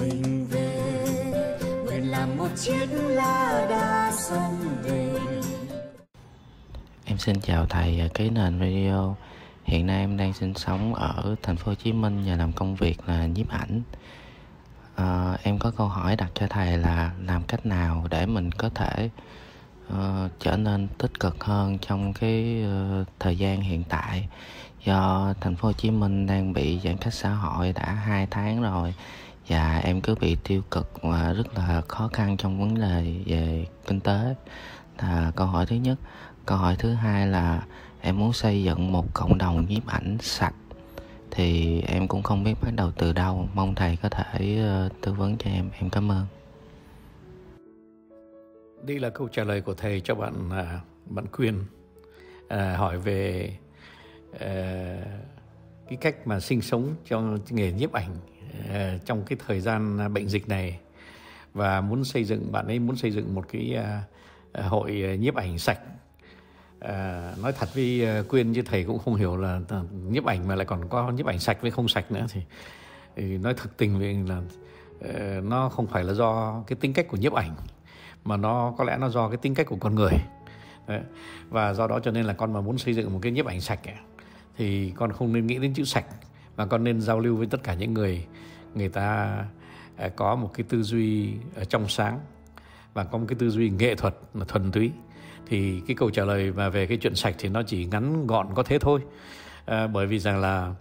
mình về. Nguyện làm một chiếc lá đa sông về. Em xin chào thầy à, Cái Nền video Hiện nay em đang sinh sống ở thành phố Hồ Chí Minh và làm công việc là nhiếp ảnh. À, em có câu hỏi đặt cho thầy là làm cách nào để mình có thể uh, trở nên tích cực hơn trong cái uh, thời gian hiện tại? Do thành phố Hồ Chí Minh đang bị giãn cách xã hội đã hai tháng rồi và em cứ bị tiêu cực và rất là khó khăn trong vấn đề về kinh tế. Là câu hỏi thứ nhất. Câu hỏi thứ hai là em muốn xây dựng một cộng đồng nhiếp ảnh sạch thì em cũng không biết bắt đầu từ đâu. Mong thầy có thể ờ, tư vấn cho em. Em cảm ơn. Đây là câu trả lời của thầy cho bạn à, bạn Quyên à, hỏi về à, cái cách mà sinh sống trong nghề nhiếp ảnh. Ờ, trong cái thời gian à, bệnh dịch này. Và muốn xây dựng bạn ấy muốn xây dựng một cái à, à, hội nhiếp ảnh sạch. À, nói thật với quyên chứ thầy cũng không hiểu là nhiếp ảnh mà lại còn có nhiếp ảnh sạch với không sạch nữa thì, thì nói thực tình với là uh, nó không phải là do cái tính cách của nhiếp ảnh mà nó có lẽ nó do cái tính cách của con người. Đấy. và do đó cho nên là con mà muốn xây dựng một cái nhiếp ảnh sạch ấy, thì con không nên nghĩ đến chữ sạch mà con nên giao lưu với tất cả những người người ta à, có một cái tư duy à, trong sáng và có một cái tư duy nghệ thuật là thuần túy. Thì cái câu trả lời mà về cái chuyện sạch thì nó chỉ ngắn gọn có thế thôi. À, bởi vì rằng là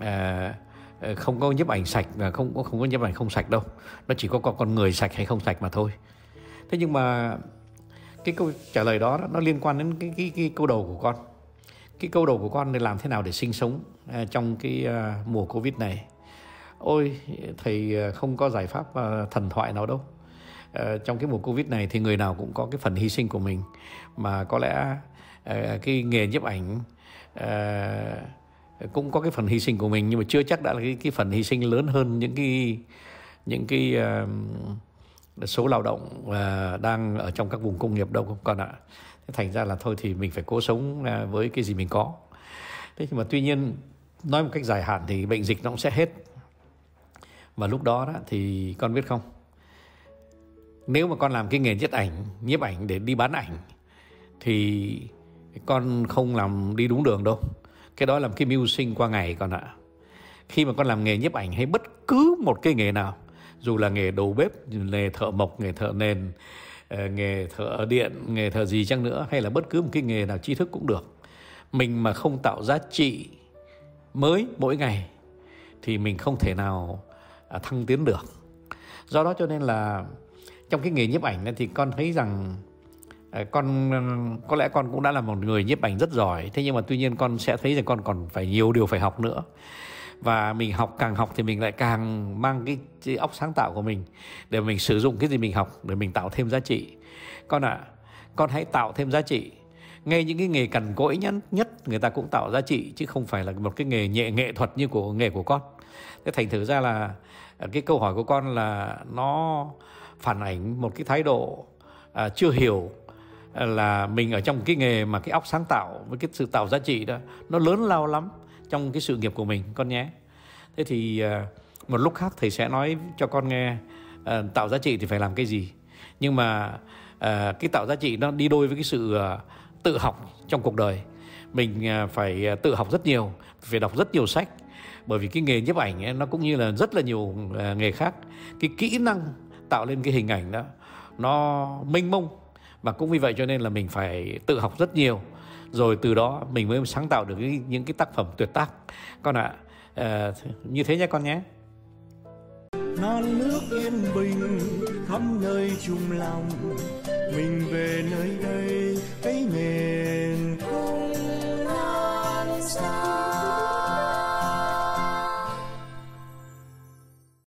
à, à không có nhiếp ảnh sạch và không có không có nhiếp ảnh không sạch đâu. Nó chỉ có con người sạch hay không sạch mà thôi. Thế nhưng mà cái câu trả lời đó nó liên quan đến cái cái, cái câu đầu của con cái câu đầu của con là làm thế nào để sinh sống à, trong cái à, mùa covid này? Ôi thầy à, không có giải pháp thần thoại nào đâu. Trong cái mùa covid này thì người nào cũng có cái phần hy sinh của mình. Mà có lẽ cái nghề nhiếp ảnh cũng có cái phần hy sinh của mình nhưng mà chưa chắc đã là cái, cái phần hy sinh lớn hơn những cái những cái uh, số lao động uh, đang ở trong các vùng công nghiệp đâu con ạ thành ra là thôi thì mình phải cố sống à, với cái gì mình có. Thế nhưng mà tuy nhiên nói một cách dài hạn thì bệnh dịch nó cũng sẽ hết. Và lúc đó, đó thì con biết không? Nếu mà con làm cái nghề nhiếp ảnh nhiếp ảnh để đi bán ảnh thì con không làm đi đúng đường đâu. Cái đó làm cái mưu sinh qua ngày con ạ. Khi mà con làm nghề nhiếp ảnh hay bất cứ một cái nghề nào dù là nghề đầu bếp nghề thợ mộc nghề thợ nền Ờ, nghề thợ điện, nghề thợ gì chăng nữa, hay là bất cứ một cái nghề nào tri thức cũng được. Mình mà không tạo giá trị mới mỗi ngày thì mình không thể nào à, thăng tiến được. Do đó cho nên là trong cái nghề nhiếp ảnh thì con thấy rằng à, con, có lẽ con cũng đã là một người nhiếp ảnh rất giỏi. Thế nhưng mà tuy nhiên con sẽ thấy rằng con còn phải nhiều điều phải học nữa và mình học càng học thì mình lại càng mang cái, cái óc sáng tạo của mình để mình sử dụng cái gì mình học để mình tạo thêm giá trị. Con ạ à, con hãy tạo thêm giá trị. Ngay những cái nghề cằn cỗi nhất nhất người ta cũng tạo giá trị chứ không phải là một cái nghề nhẹ nghệ thuật như của nghề của con. Thế thành thử ra là à, cái câu hỏi của con là nó phản ảnh một cái thái độ à, chưa hiểu à, là mình ở trong cái nghề mà cái óc sáng tạo với cái sự tạo giá trị đó nó lớn lao lắm trong cái sự nghiệp của mình con nhé. Thế thì ờ, một lúc khác thầy sẽ nói cho con nghe ờ, tạo giá trị thì phải làm cái gì. Nhưng mà ờ, cái tạo giá trị nó đi đôi với cái sự tự học trong cuộc đời. Mình phải tự học rất nhiều phải đọc rất nhiều sách. Bởi vì cái nghề nhiếp ảnh ấy, nó cũng như là rất là nhiều nghề khác. Cái kỹ năng tạo lên cái hình ảnh đó nó mênh mông và cũng vì vậy cho nên là mình phải tự học rất nhiều. Rồi từ đó mình mới sáng tạo được những cái tác phẩm tuyệt tác. Con ạ à, như thế nhé con nhé. Non nước yên bình khắp nơi chung lòng mình về nơi đây.